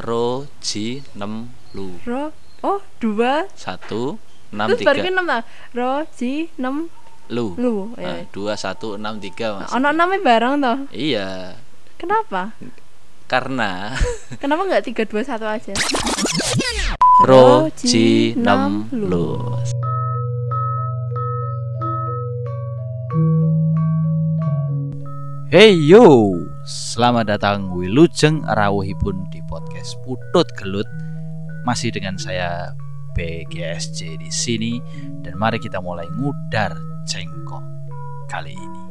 Ro Ji Nem Lu. Ro oh dua. Satu enam terus tiga. enam lah Ro Ji Nem Lu. Lu Ah, ya. dua satu enam tiga mas ono namanya bareng toh? Iya. Kenapa? Karena. Kenapa nggak tiga dua satu aja? Ro Ji Nem. Lu. Hey yo, selamat datang Wilujeng Rawuhipun di podcast Putut Gelut. Masih dengan saya BGSJ di sini dan mari kita mulai ngudar cengkok kali ini.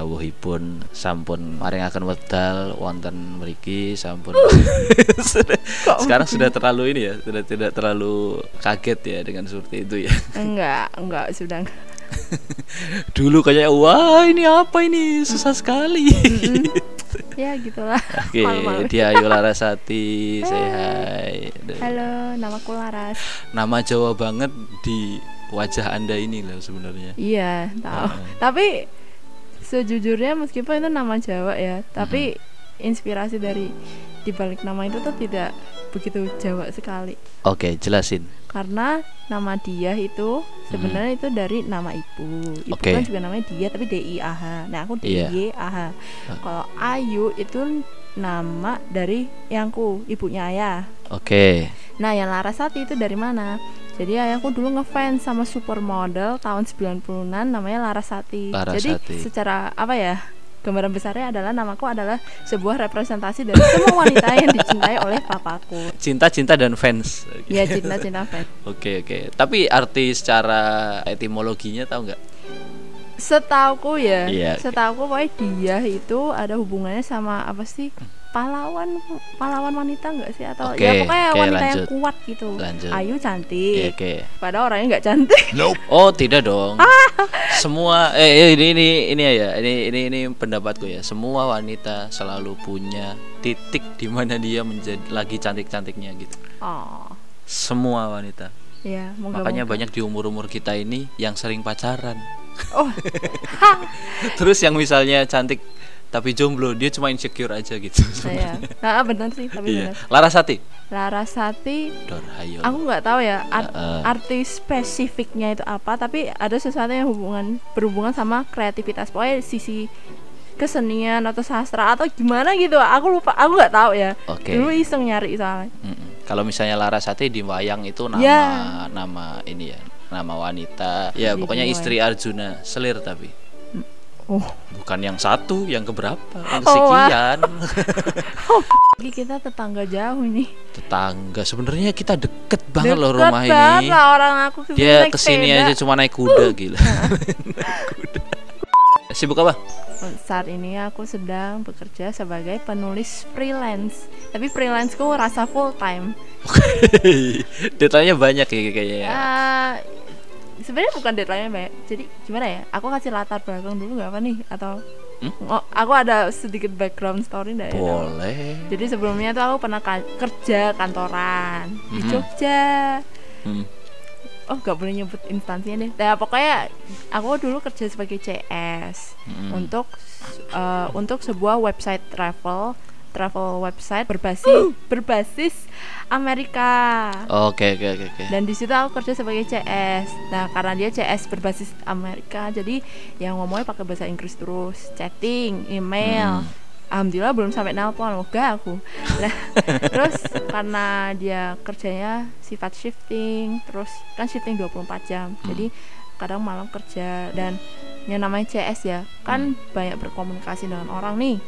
Rawuhipun sampun maringaken wedal wonten mriki sampun. Sekarang sudah terlalu ini ya sudah tidak terlalu kaget ya dengan seperti itu ya. Enggak enggak sudah enggak. dulu kayak wah ini apa ini? Susah sekali. Ya gitulah. Oke dia Ayu Larasati say hi. Halo namaku Laras. Nama Jawa banget di wajah anda ini loh sebenarnya. Iya tahu. Tapi sejujurnya meskipun itu nama Jawa ya tapi Mm-hmm. inspirasi dari dibalik nama itu tuh tidak begitu Jawa sekali. Oke jelasin. Karena nama dia itu sebenarnya itu dari nama ibu. Ibu Oke. kan juga namanya dia tapi D I A H. Nah aku D Iya. I A H. Kalau Ayu itu nama dari yangku ibunya ayah. Oke. Nah yang Larasati itu dari mana jadi ayahku dulu ngefans sama supermodel tahun 90-an namanya Larasati. Jadi Larasati. secara apa ya? Gambaran besarnya adalah namaku adalah sebuah representasi dari semua wanita yang dicintai oleh papaku. cinta cinta dan fans Oke. Ya cinta-cinta fans. Oke oke. Tapi arti secara etimologinya tahu nggak? Setauku ya, Iya. setauku pokoknya dia itu ada hubungannya sama apa sih? Pahlawan pahlawan wanita enggak sih atau Oke, ya pokoknya oke, wanita yang lanjut. kuat gitu. Lanjut. Ayu cantik. oke. Padahal orangnya nggak cantik. Oh tidak dong. Ah. Semua eh eh, ini ini ini ya ini ini ini pendapatku ya. Semua wanita selalu punya titik di mana dia menjadi lagi cantik cantiknya gitu. Oh, Semua wanita. ya moga Makanya banyak di umur umur kita ini yang sering pacaran. Oh, Terus yang misalnya cantik tapi jomblo dia cuma insecure aja gitu. saya. Nah, benar sih, tapi Iya. benar. Larasati. Larasati Dorhayo. aku nggak tahu ya art- Heeh. arti spesifiknya itu apa tapi ada sesuatu yang hubungan berhubungan sama kreativitas pokoknya sisi kesenian atau sastra atau gimana gitu aku lupa aku nggak tahu ya Oke. dulu iseng nyari soalnya Mm-mm. Kalau misalnya Larasati di wayang itu nama Ya. nama ini ya, nama wanita. Ya, Di pokoknya istri Arjuna, selir tapi. Oh Bukan yang satu, yang keberapa, yang Oh, wah. sekian. Lagi kita tetangga jauh ini Tetangga sebenarnya kita deket banget loh Deket rumah banget ini. lah orang aku ke sini Dia ke sini sepeda. aja cuma naik kuda gila. Naik kuda. Sibuk apa? Saat ini aku sedang bekerja sebagai penulis freelance Tapi freelanceku rasa full time Detailnya banyak ya kayaknya ya. Ah, sebenarnya bukan deadline banyak. Jadi gimana ya? Aku kasih latar belakang dulu nggak apa nih? Atau Hmm? oh, aku ada sedikit background story dari Boleh. Jadi sebelumnya tuh aku pernah ka- kerja kantoran di Mhm. Jogja. Hmm. Oh nggak boleh nyebut instansinya deh. Nah pokoknya aku dulu kerja sebagai CS Hmm. untuk eh, untuk sebuah website travel travel website berbasis berbasis Amerika. Oke oke oke oke. dan di situ aku kerja sebagai CS nah karena dia CS berbasis Amerika jadi yang ngomongnya pakai bahasa Inggris terus chatting email Hmm. alhamdulillah belum sampai nelpon moga aku nah terus karena dia kerjanya sifat shifting terus kan shifting 24 jam Hmm. jadi kadang malam kerja dan yang namanya CS ya kan Hmm. banyak berkomunikasi dengan orang nih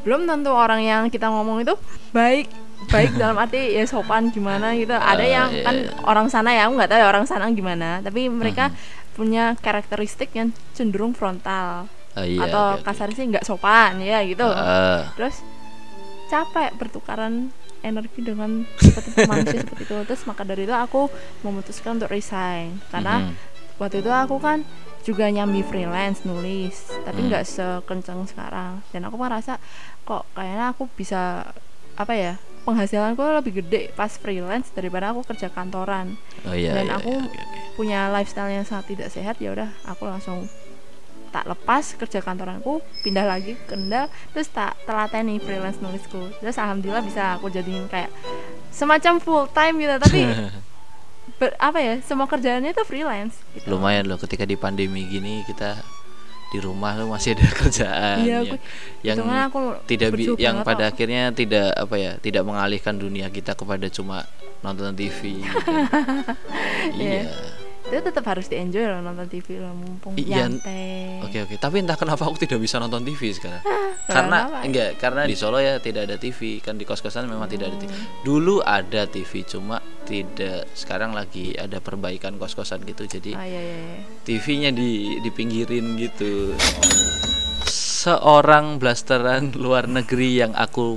belum tentu orang yang kita ngomong itu baik baik dalam arti ya sopan gimana gitu ada Eh, yang iya, kan iya. orang sana ya aku nggak tahu ya orang sana gimana tapi mereka Mhm. punya karakteristik yang cenderung frontal Oh, iya, atau oke. kasar sih nggak sopan ya gitu Heeh. terus capek bertukaran energi dengan seperti manusia seperti itu terus maka dari itu aku memutuskan untuk resign karena Mhm. waktu itu aku kan juga nyambi freelance nulis. Tapi Hmm. nggak sekencang sekarang. Dan aku merasa kok kayaknya aku bisa apa ya penghasilanku lebih gede pas freelance daripada aku kerja kantoran. Oh iya Dan iya, aku iya, oke. punya lifestyle yang sangat tidak sehat ya udah aku langsung tak lepas kerja kantoranku pindah lagi ke Kendal terus tak telateni freelance nulisku. Terus alhamdulillah bisa aku jadiin kayak semacam full time gitu. Tapi ber- apa ya semua kerjaannya itu freelance gitu. lumayan loh ketika di pandemi gini kita di rumah tuh masih ada kerjaan Iya, yang, aku- yang aku tidak bi- yang pada kok. akhirnya tidak apa ya tidak mengalihkan dunia kita kepada cuma nonton TV kan. Iya. iya itu tetap harus di enjoy loh nonton TV loh mumpung Iya, nyantai Oke oke, tapi entah kenapa aku tidak bisa nonton TV sekarang. karena kenapa? enggak, karena di Solo ya tidak ada TV, kan di kos-kosan memang tidak ada TV. Hmm. Dulu ada TV cuma tidak sekarang lagi ada perbaikan kos-kosan gitu. Jadi ah iya iya, iya. TV-nya di dipinggirin gitu. Seorang blasteran luar negeri yang aku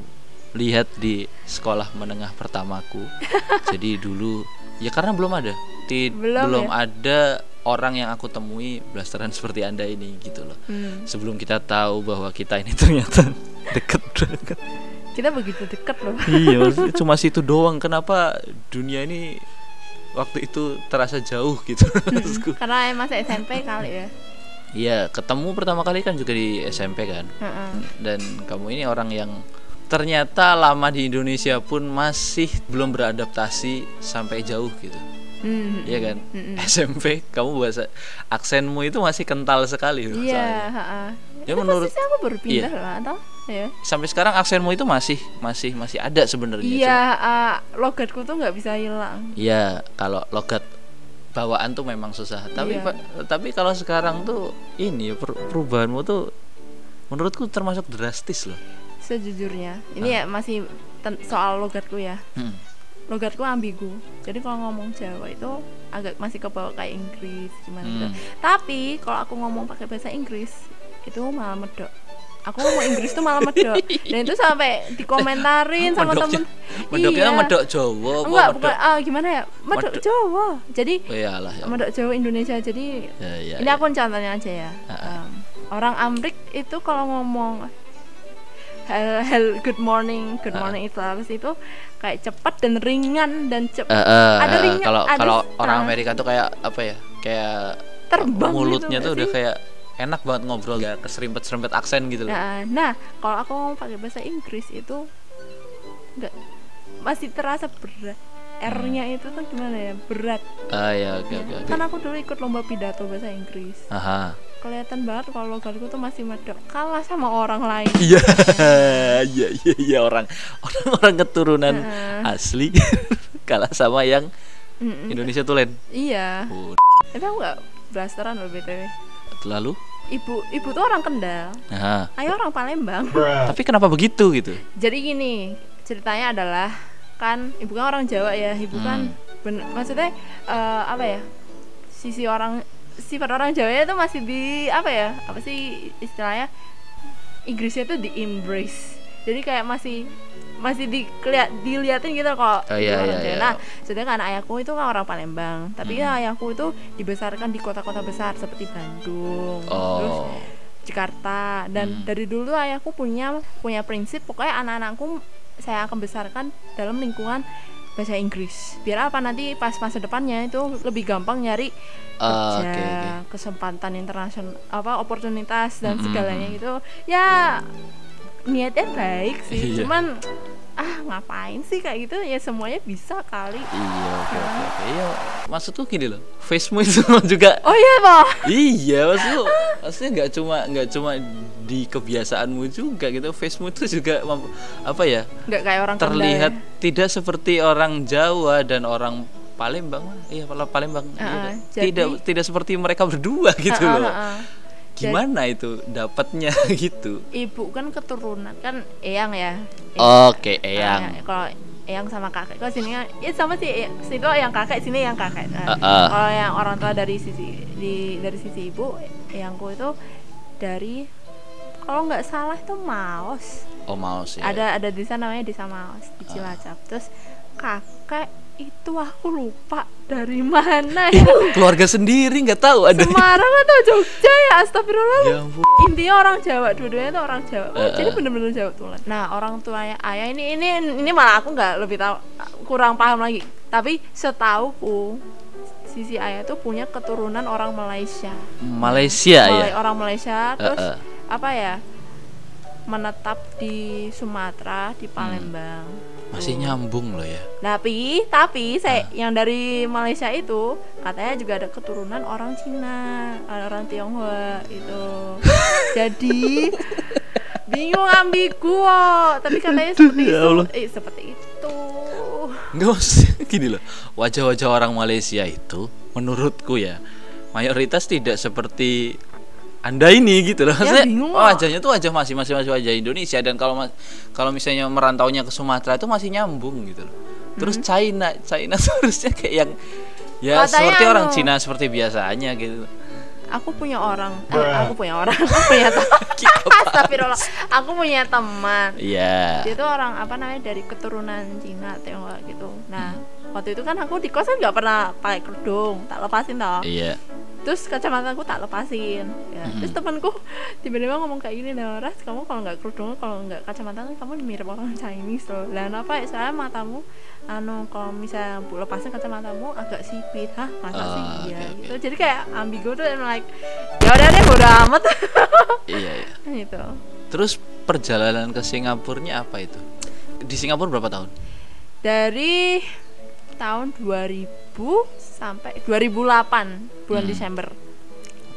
lihat di sekolah menengah pertamaku. Jadi dulu ya karena belum ada. Ti- Belum belum ya? ada orang yang aku temui blasteran seperti Anda ini gitu loh. Hmm. Sebelum kita tahu bahwa kita ini ternyata deket banget. kita begitu deket loh iya, cuma situ doang. Kenapa dunia ini waktu itu terasa jauh gitu maksudku. karena emang masih SMP kali ya Iya, ketemu pertama kali kan juga di SMP kan. Heeh. Dan kamu ini orang yang ternyata lama di Indonesia pun masih belum beradaptasi sampai jauh gitu. Hmm. Iya kan? Mm-mm. SMP kamu bahasa aksenmu itu masih kental sekali loh Iya. Ya menurut aku baru pindah Iya. loh, atau? Ya. sampai sekarang aksenmu itu masih masih masih ada sebenarnya. Iya, ah, logatku tuh nggak bisa hilang. Iya, kalau logat bawaan tuh memang susah. Tapi Iya. Tapi kalau sekarang tuh ini per- perubahanmu tuh menurutku termasuk drastis loh. Sejujurnya, ini ya masih soal logatku ya. Hmm. Logatku ambigu. Jadi kalau ngomong Jawa itu agak masih kebawa kayak Inggris gimana gitu. Hmm. Tapi kalau aku ngomong pakai bahasa Inggris itu malah medok. Aku ngomong Inggris tuh malah medok. Dan itu sampai dikomentarin sama temen. Medoknya Iya. medok Jawa, Enggak, medok- bukan ah, gimana ya? Medok Medok- Jawa. Jadi Oh iyalah ya. medok Jawa Indonesia. Jadi Ya, ya, ini ya. aku contohnya aja ya. Ah. Em, orang Amrik itu kalau ngomong hel, hel- good morning, good Ah. morning itu harus itu kayak cepat dan ringan dan Eh, cepat eh, Ada eh, ringan- kalau ada kalau orang ah. Amerika tuh kayak apa ya? Kayak terbang mulutnya gitu tuh udah sih? kayak enak banget ngobrol gak keserimpet-serimpet aksen gitu loh. Nah, nah, kalau aku ngomong pakai bahasa Inggris itu nggak masih terasa berat. R-nya itu tuh gimana ya? Berat. Ah ya, oke oke oke. Kan aku dulu ikut lomba pidato bahasa Inggris. Aha. Kelihatan banget kalau logatku tuh masih medok kalah sama orang lain. Iya, iya iya iya orang orang orang keturunan Heeh. asli kalah sama yang Mm-mm. Indonesia tulen. Iya. Oh, Tapi aku nggak blasteran loh btw. lalu? Ibu, ibu tuh orang Kendal. Nah, Ayo orang Palembang. tapi kenapa begitu gitu? Jadi gini, ceritanya adalah kan ibu kan orang Jawa ya, ibu kan Hmm. ben- maksudnya eh, apa ya? Sisi orang sifat orang Jawa itu masih di apa ya? Apa sih istilahnya? Inggrisnya tuh di embrace. Jadi kayak masih masih dikeliat diliatin gitu kalau Oh, iya, orang iya, Jawa. iya. Nah, sedangkan ayahku itu kan orang Palembang, tapi Hmm. ya ayahku itu dibesarkan di kota-kota besar seperti Bandung, terus Oh. Jakarta dan Hmm. dari dulu ayahku punya punya prinsip pokoknya anak-anakku saya akan besarkan dalam lingkungan bahasa Inggris biar apa nanti pas masa depannya itu lebih gampang nyari Ah, kerja oke oke. kesempatan internasional apa oportunitas dan Mm-mm. segalanya gitu ya niatnya baik sih Iya. cuman ah ngapain sih kayak gitu ya semuanya bisa kali Iya, oke oke oke. Iya, maksudku gini loh. Facemu itu juga oh iya toh Iya, maksudku maksudnya nggak cuma nggak cuma di kebiasaanmu juga gitu. Facemu itu juga apa ya? nggak kayak orang Kendal terlihat ya. tidak seperti orang Jawa dan orang Palembang iya kalau Palembang iya, Ah, kan? jadi- tidak tidak seperti mereka berdua gitu Ah, ah, loh ah, ah. Gimana itu dapatnya gitu? Ibu kan keturunan kan eyang ya? Eyang. oke eyang. Ah, kalau eyang sama kakek kalau sini kan ya sama sih Eyang- situ yang kakek sini yang kakek. Nah, Ah, ah. kalau yang orang tua dari sisi di dari sisi ibu eyangku itu dari kalau nggak salah itu Maos. Oh mau sih ada ada desa namanya desa Maos di Ah. Cilacap. Terus kakek itu aku lupa dari mana ya keluarga sendiri nggak tahu ada Semarang atau Jogja ya astagfirullah. Ya ampun. Intinya orang Jawa dua-duanya itu orang Jawa. Oh, jadi bener-bener Jawa tulen. Nah orang tuanya ayah ini ini ini malah aku nggak lebih tahu kurang paham lagi. Tapi setauku sisi ayah tuh punya keturunan orang Malaysia. Malaysia Malay- ya orang Malaysia terus Eh, eh. apa ya menetap di Sumatera di Palembang. Masih nyambung loh ya. Tapi tapi saya Ah. yang dari Malaysia itu katanya juga ada keturunan orang Cina orang Tionghoa itu jadi bingung ambigu kok. tapi katanya seperti Ya itu. Eh, seperti itu. Nggak usah gini loh. Wajah-wajah orang Malaysia itu menurutku ya mayoritas tidak seperti anda ini gitu loh. Bingung. oh, wajahnya tuh wajah masih masih masih wajah Indonesia. Dan kalau kalau misalnya merantaunya ke Sumatera itu masih nyambung gitu loh. Terus China China seharusnya kayak yang ya Hmm. Katanya seperti orang anu. Cina seperti biasanya gitu. Aku punya orang eh, aku punya orang aku punya teman Astagfirullah. Aku punya teman. Iya. Dia tuh orang apa namanya dari keturunan Cina Tionghoa gitu. Nah waktu itu kan aku di kos kan nggak pernah pakai kerudung tak lepasin tau iya terus kacamata aku tak lepasin. Ya. Mm-mm. terus temanku tiba-tiba ngomong kayak gini nah ras kamu kalau nggak kerudung kalau nggak kacamata kan kamu mirip orang Chinese loh. Lah kenapa ya soalnya matamu anu kalau misalnya bu lepasin kacamatamu agak sipit. Hah? Masa sih? Oh, iya oke, gitu. jadi kayak ambigu tuh I'm like ya udah deh bodo amat. Iya iya. Gitu. Terus perjalanan ke Singapurnya apa itu? Di Singapura berapa tahun? Dari tahun 2000 sampai 2008 bulan Hmm. Desember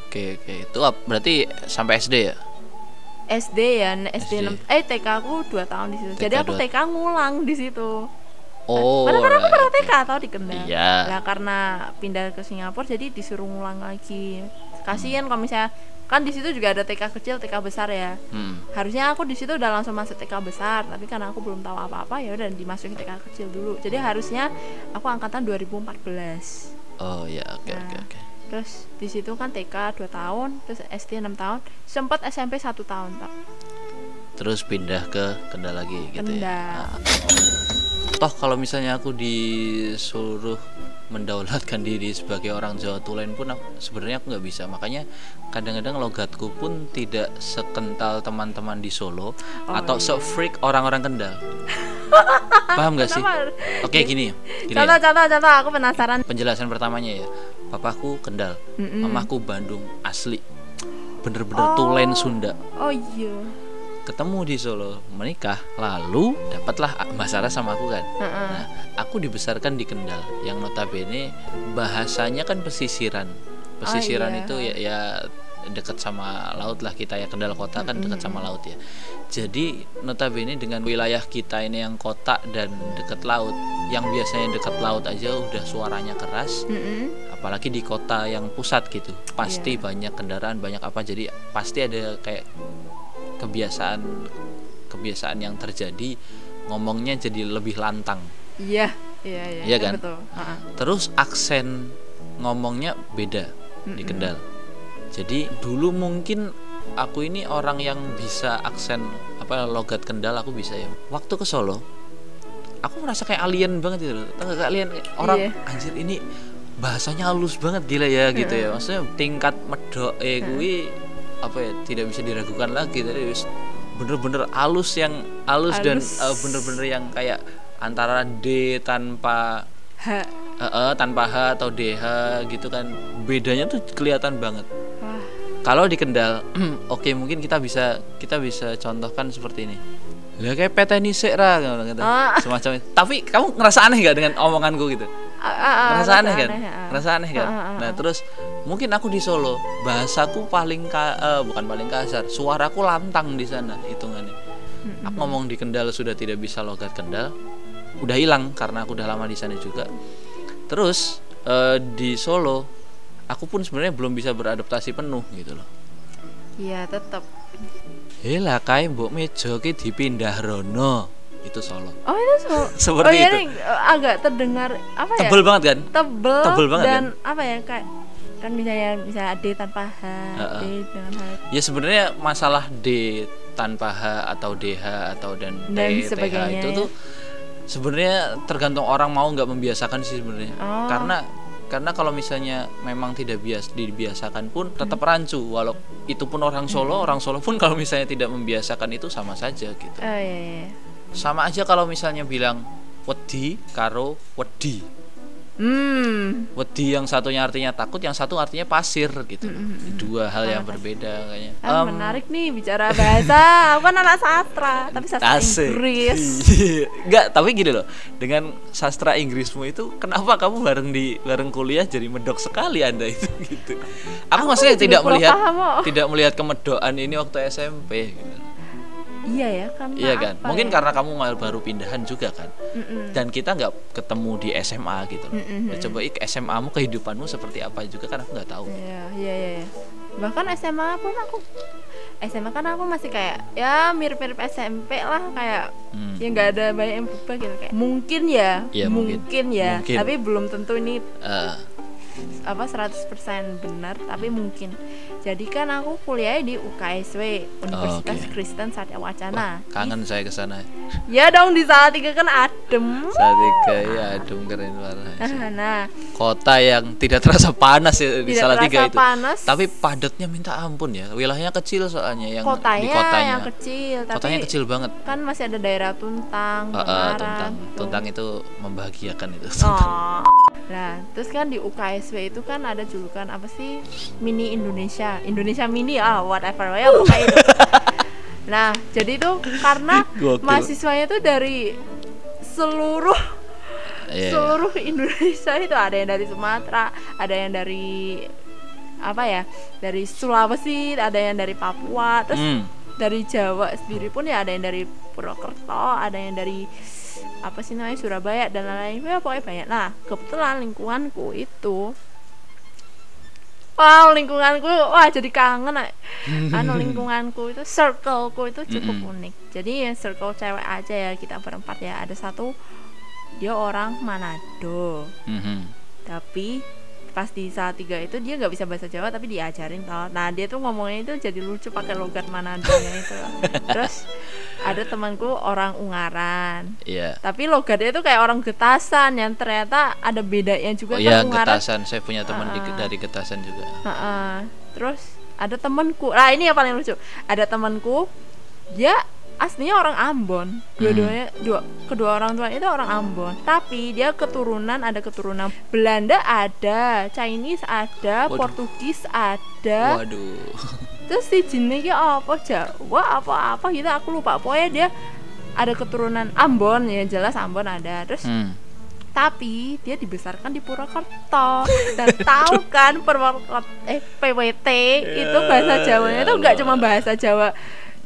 Oke oke itu berarti sampai SD ya? SD ya SD, SD. 6 eh TK aku 2 tahun di situ. TK Jadi aku dua- TK ngulang di situ. Oh. Padahal kan aku right, pernah oke. TK atau di Kendal. Iya. Lah karena pindah ke Singapura jadi disuruh ngulang lagi. Kasihan kalau misalnya kan di situ juga ada TK kecil, TK besar ya. Hmm. Harusnya aku di situ udah langsung masuk TK besar, tapi karena aku belum tahu apa-apa ya udah dimasukin TK kecil dulu. Jadi harusnya aku angkatan 2014. Oh ya oke Nah. oke oke. Terus di situ kan TK 2 tahun, terus SD 6 tahun, sempat SMP 1 tahun, Pak. Terus pindah ke Kendal lagi gitu Kendal. ya. Ah. Toh kalau misalnya aku disuruh mendaulatkan diri sebagai orang Jawa Tulen pun aku- sebenarnya aku nggak bisa. Makanya kadang-kadang logatku pun tidak sekental teman-teman di Solo atau iya. se-freak orang-orang Kendal. Paham nggak sih? Oke gini, gini. ya. Contoh, contoh, contoh, aku penasaran. penjelasan pertamanya ya papaku Kendal Mm-mm. mamaku Bandung asli bener-bener tulen Sunda Oh iya. Ketemu di Solo menikah lalu dapatlah Mbak Sarah sama aku kan Heeh. nah aku dibesarkan di Kendal yang notabene bahasanya kan pesisiran pesisiran iya. itu ya, ya dekat sama laut lah kita ya Kendal kota kan dekat sama laut ya jadi notabene dengan wilayah kita ini yang kota dan dekat laut yang biasanya dekat laut aja udah suaranya keras apalagi di kota yang pusat gitu pasti Iya. banyak kendaraan banyak apa jadi pasti ada kayak kebiasaan kebiasaan yang terjadi ngomongnya jadi lebih lantang Iya, iya, iya. Iya kan? Betul. Heeh. terus aksen ngomongnya beda di Mm-mm. Kendal jadi dulu mungkin aku ini orang yang bisa aksen apa logat Kendal aku bisa ya waktu ke Solo aku merasa kayak alien banget gitu loh alien orang Iya. anjir ini bahasanya halus banget gila ya gitu ya maksudnya tingkat medok eh gue apa ya tidak bisa diragukan lagi tadi bener-bener halus yang halus, dan eh, bener-bener yang kayak antara D tanpa Ha. eh, eh, tanpa H atau DH gitu kan bedanya tuh kelihatan banget Wah. kalau di Kendal oke mungkin kita bisa kita bisa contohkan seperti ini lah kayak peteni sik ra gitu. Ah. semacam itu. tapi kamu ngerasa aneh gak dengan omonganku gitu Ah, ah, ngerasa rasa aneh kan ngerasa aneh kan ah, nah ah. terus mungkin aku di Solo bahasaku paling ka, eh, bukan paling kasar suaraku lantang di sana hitungannya Mm-mm. aku ngomong di Kendal sudah tidak bisa logat Kendal udah hilang karena aku udah lama di sana juga terus eh, di Solo aku pun sebenarnya belum bisa beradaptasi penuh gitu loh Iya, tetap. Hela kae mbok meja ki dipindah rono itu Solo Oh, itu so. Seperti oh, iya, itu. nih, eh, agak terdengar apa ya? tebel banget kan Tebel, Tebel banget, dan apa ya kayak kan misalnya misalnya D tanpa H, Heeh. D dengan H. ya sebenarnya masalah D tanpa H atau DH atau dan T Dan TH sebagainya itu ya. tuh sebenarnya tergantung orang mau nggak membiasakan sih sebenarnya Oh. karena karena kalau misalnya memang tidak bias dibiasakan pun tetap Hmm. rancu walau itu pun orang Solo orang Solo pun kalau misalnya tidak membiasakan itu sama saja gitu Oh iya iya. Sama aja kalau misalnya bilang wedi karo wedi Hmm. wedi yang satunya artinya takut yang satu artinya pasir gitu Mm-mm. dua hal yang berbeda kayaknya Ah, Em, menarik nih bicara bahasa. Aku kan anak sastra, tapi sastra Asik. Inggris. Enggak, tapi gini loh. Dengan sastra Inggrismu itu kenapa kamu bareng di bareng kuliah jadi medok sekali Anda itu gitu. Aku, Aku maksudnya tidak melihat paham tidak melihat kemedokan ini waktu SMP gitu. Iya ya, karena Iya kan? apa Mungkin ya? karena kamu baru pindahan juga kan. Mm-mm. Dan kita nggak ketemu di SMA gitu. loh. Mm-mm. Ya, coba ik SMA-mu kehidupanmu seperti apa juga kan aku nggak tahu. Iya, iya, iya. iya. Bahkan SMA pun aku SMA kan aku masih kayak ya mirip-mirip SMP lah kayak Hmm. ya nggak ada banyak yang berubah gitu kayak mungkin ya, Iya, mungkin. ya, Mungkin. tapi belum tentu ini Eh, apa 100% benar tapi mungkin jadi kan aku kuliah di UKSW Universitas oke. Kristen Satya Wacana wah, kangen saya ke sana. ya dong di Salatiga kan adem Saat tiga ya adem keren parah. Ah, nah Kota yang tidak terasa panas ya di tidak Salatiga terasa itu. panas Tapi padatnya minta ampun ya. Wilayahnya kecil soalnya yang kotanya, di kotanya. yang kecil tapi Kotanya kecil banget. kan masih ada daerah Tuntang, ah, Ungaran, tuntang, gitu. tuntang itu membahagiakan itu. Oh. Nah, terus kan di UKSW itu kan ada julukan apa sih? Mini Indonesia. Indonesia Mini ah whatever ya pokoknya itu. Nah, jadi itu karena Gokil. mahasiswanya tuh dari seluruh Iya. seluruh Indonesia itu ada yang dari Sumatera, ada yang dari apa ya? Dari Sulawesi, ada yang dari Papua, terus Hmm. dari Jawa sendiri pun ya ada yang dari Purwokerto, ada yang dari apa sih namanya Surabaya dan lain-lain. Ya pokoknya banyak. Nah, kebetulan lingkunganku itu Wow, lingkunganku wah jadi kangen anu lingkunganku itu circleku itu cukup unik. Jadi ya circle cewek aja ya kita berempat ya. Ada satu dia orang Manado. Mhm. Tapi pas di saat tiga itu dia nggak bisa bahasa Jawa tapi diajarin kalau nah dia tuh ngomongnya itu jadi lucu pakai logat Manadonya itu terus ada temanku orang Ungaran Iya. tapi logatnya itu kayak orang Getasan yang ternyata ada bedanya Oh juga kan iya, Ungaran Getasan. Saya punya teman di- Ah. dari Getasan juga. Heeh. terus ada temanku nah ini yang paling lucu ada temanku dia aslinya orang Ambon dua-duanya dua kedua orang tua itu orang Ambon tapi dia keturunan ada keturunan Belanda ada Chinese ada Waduh. Portugis ada Waduh. terus si jenenge apa Jawa apa apa gitu aku lupa. Pokoknya dia ada keturunan Ambon ya jelas Ambon ada. Terus Hmm. tapi dia dibesarkan di Purwokerto. Dan tahu kan Purwokerto eh PWT itu bahasa Jawanya itu nggak cuma bahasa Jawa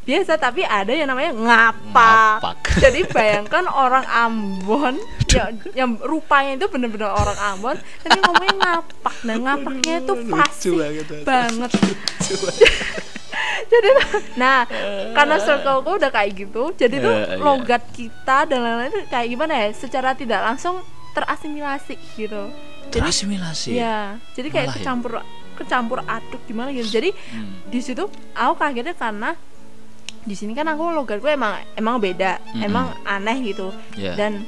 biasa tapi ada yang namanya ngapa Ngapak. jadi bayangkan orang Ambon yang, yang rupanya itu bener-bener orang Ambon tapi ngomongnya ngapak nah ngapaknya itu fasih banget jadi nah karena circleku udah kayak gitu jadi tuh Eh, iya. logat kita dan lain-lain itu kayak gimana ya secara tidak langsung terasimilasi gitu jadi Terasimilasi. ya jadi kayak Malah ya? kecampur kecampur aduk gimana gitu jadi Hmm. di situ aku kagetnya karena di sini kan aku logatku emang emang beda Mm-mm. emang aneh gitu Iya. dan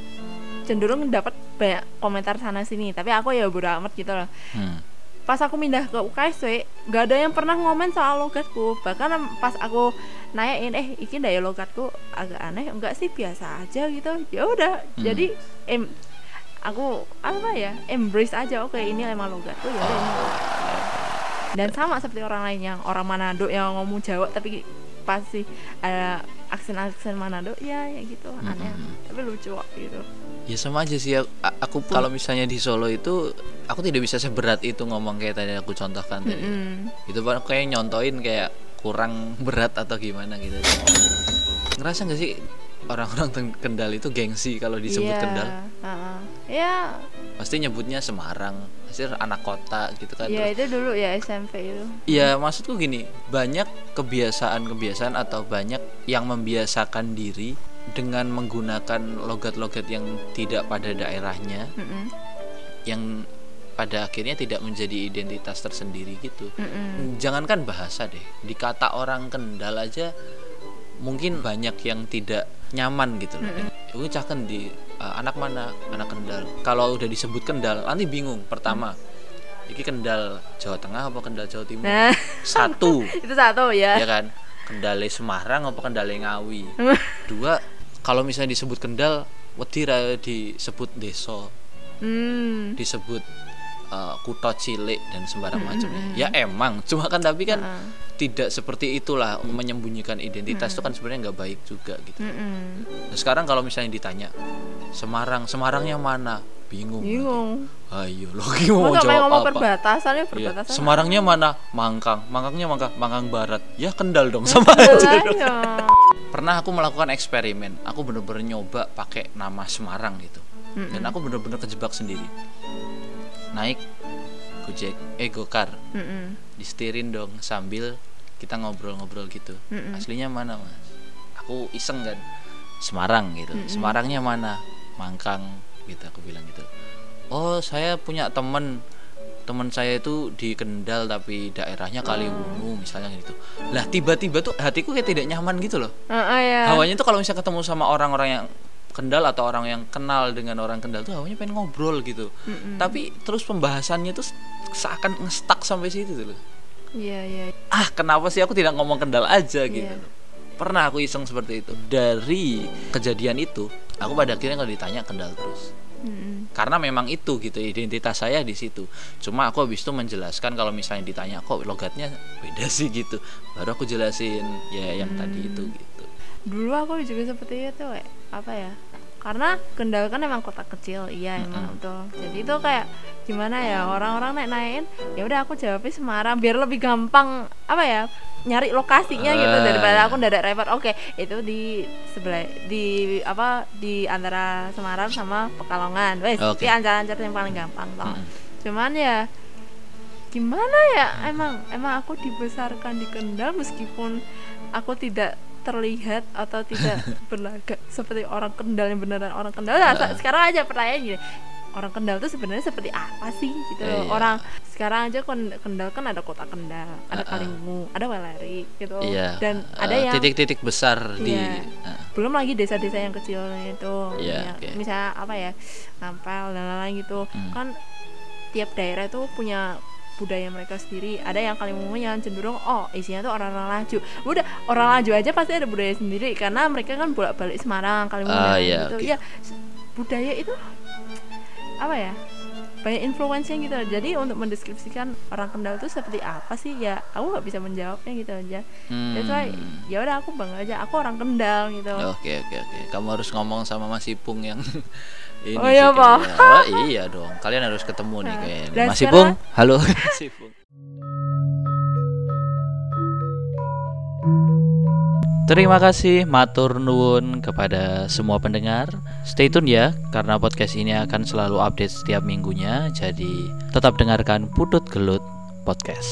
cenderung dapat banyak komentar sana sini tapi aku ya bodo amat gitu loh Hmm. pas aku pindah ke UKSW gak ada yang pernah ngomen soal logatku bahkan pas aku nanyain eh iki ndak ya logatku agak aneh enggak sih biasa aja gitu ya udah Hmm. jadi em aku apa ya embrace aja oke ini emang logatku ya udah ini logatku. dan sama seperti orang lain yang orang Manado yang ngomong Jawa tapi pasti ada aksen-aksen Manado ya ya gitu aneh Mm-mm. tapi lucu kok gitu Ya sama aja sih aku, aku pun kalau misalnya di Solo itu aku tidak bisa seberat itu ngomong kayak tadi aku contohkan tadi. Mm-mm. Itu baru kayak nyontoin kayak kurang berat atau gimana gitu. Ngerasa nggak sih orang-orang Kendal itu gengsi kalau disebut Iya, Kendal? uh-uh. ya Pasti nyebutnya Semarang, pasti anak kota gitu kan. ya Terus- itu dulu ya SMP itu Iya, maksudku gini, banyak kebiasaan-kebiasaan atau banyak yang membiasakan diri dengan menggunakan logat-logat yang tidak pada daerahnya, Mm-mm. yang pada akhirnya tidak menjadi identitas tersendiri gitu. Mm-mm. Jangankan bahasa deh, di kata orang Kendal aja mungkin banyak yang tidak nyaman gitu loh. Mm-mm. Itu caken di eh, anak mana? Anak Kendal. Kalau udah disebut Kendal nanti bingung. Pertama ini Kendal Jawa Tengah apa Kendal Jawa Timur? Nah, satu. Itu satu ya. ya kan? Kendale Semarang apa Kendale Ngawi? Dua kalau misalnya disebut Kendal wedi disebut desa. Hmm. disebut uh, kutha cilik dan sembarang macamnya ya emang. Cuma kan tapi kan Heeh. tidak seperti itulah menyembunyikan identitas itu kan sebenarnya nggak baik juga gitu. Mm-mm. Nah, sekarang kalau misalnya ditanya Semarang Semarangnya mana? Bingung. Bingung. ayo lo mau Masa main jawab ngomong apa? perbatasan ya Iya. perbatasan. Semarangnya mana? Mangkang. Mangkangnya Mangkang Mangkang Barat. Ya Kendal dong sama Betul aja. aja. pernah aku melakukan eksperimen. Aku bener-bener nyoba pakai nama Semarang gitu. Dan aku bener-bener kejebak sendiri naik gojek eh gokar Mm-mm. disetirin dong sambil kita ngobrol-ngobrol gitu. Mm-mm. aslinya mana mas? Aku iseng kan? Semarang gitu. Semarangnya mana? Mangkang gitu aku bilang gitu. Oh saya punya temen. Teman saya itu di Kendal tapi daerahnya Kaliwungu misalnya gitu. Lah tiba-tiba tuh hatiku kayak tidak nyaman gitu loh. Heeh, ya. hawanya tuh kalau misalnya ketemu sama orang-orang yang Kendal atau orang yang kenal dengan orang Kendal tuh hawanya pengen ngobrol gitu. Mm-mm. tapi terus pembahasannya tuh seakan ngestak sampai situ tuh Iya, iya. ah kenapa sih aku tidak ngomong Kendal aja gitu? Iya. pernah aku iseng seperti itu. Dari kejadian itu aku pada akhirnya kalau ditanya Kendal terus. Karena memang itu gitu identitas saya di situ. Cuma aku habis itu menjelaskan kalau misalnya ditanya kok logatnya beda sih? gitu. Baru aku jelasin ya yang tadi itu gitu Dulu aku juga seperti itu, we. apa ya? Karena Kendal kan emang kota kecil, iya emang Mm-mm. betul. Jadi itu kayak gimana ya orang-orang naik naikin, ya udah aku jawabnya Semarang biar lebih gampang apa ya nyari lokasinya gitu Ah, daripada iya. aku ndadak repot. Oke, itu di sebelah di apa di antara Semarang sama Pekalongan. Wes, Oke. di ancar-ancar yang paling gampang toh. Mm-mm. Cuman ya gimana ya emang emang aku dibesarkan di Kendal meskipun aku tidak terlihat atau tidak berlagak seperti orang Kendal yang beneran orang Kendal Nah, Heeh. sekarang aja pertanyaan gini orang Kendal itu sebenarnya seperti apa sih gitu loh. Iya. orang sekarang aja Ken- Kendal kan ada kota Kendal ada Heeh. Kaliwungu ada Weleri gitu iya dan eh, ada yang titik-titik besar di Iya. eh, belum lagi desa-desa yang kecil itu Iya, yang oke. misalnya apa ya nampel dan lain-lain gitu Hmm. kan tiap daerah itu punya budaya mereka sendiri ada yang Kaliwungu yang cenderung oh isinya tuh orang-orang laju udah orang laju aja pasti ada budaya sendiri karena mereka kan bolak-balik Semarang Kaliwungu Ah, dan iya, gitu oke. ya budaya itu apa ya banyak influence gitu jadi untuk mendeskripsikan orang Kendal itu seperti apa sih ya aku nggak bisa menjawabnya gitu aja That's why hmm. ya udah aku bangga aja aku orang Kendal gitu Oke oke oke. Kamu harus ngomong sama Mas Ipung yang ini Oh, iya, sih Pak. Oh iya dong. Kalian harus ketemu nih Nah, kayaknya. dan Mas sekarang- Ipung, halo Mas Ipung. Terima kasih matur nuwun kepada semua pendengar. Stay tune ya karena podcast ini akan selalu update setiap minggunya. Jadi tetap dengarkan Putut Gelut Podcast.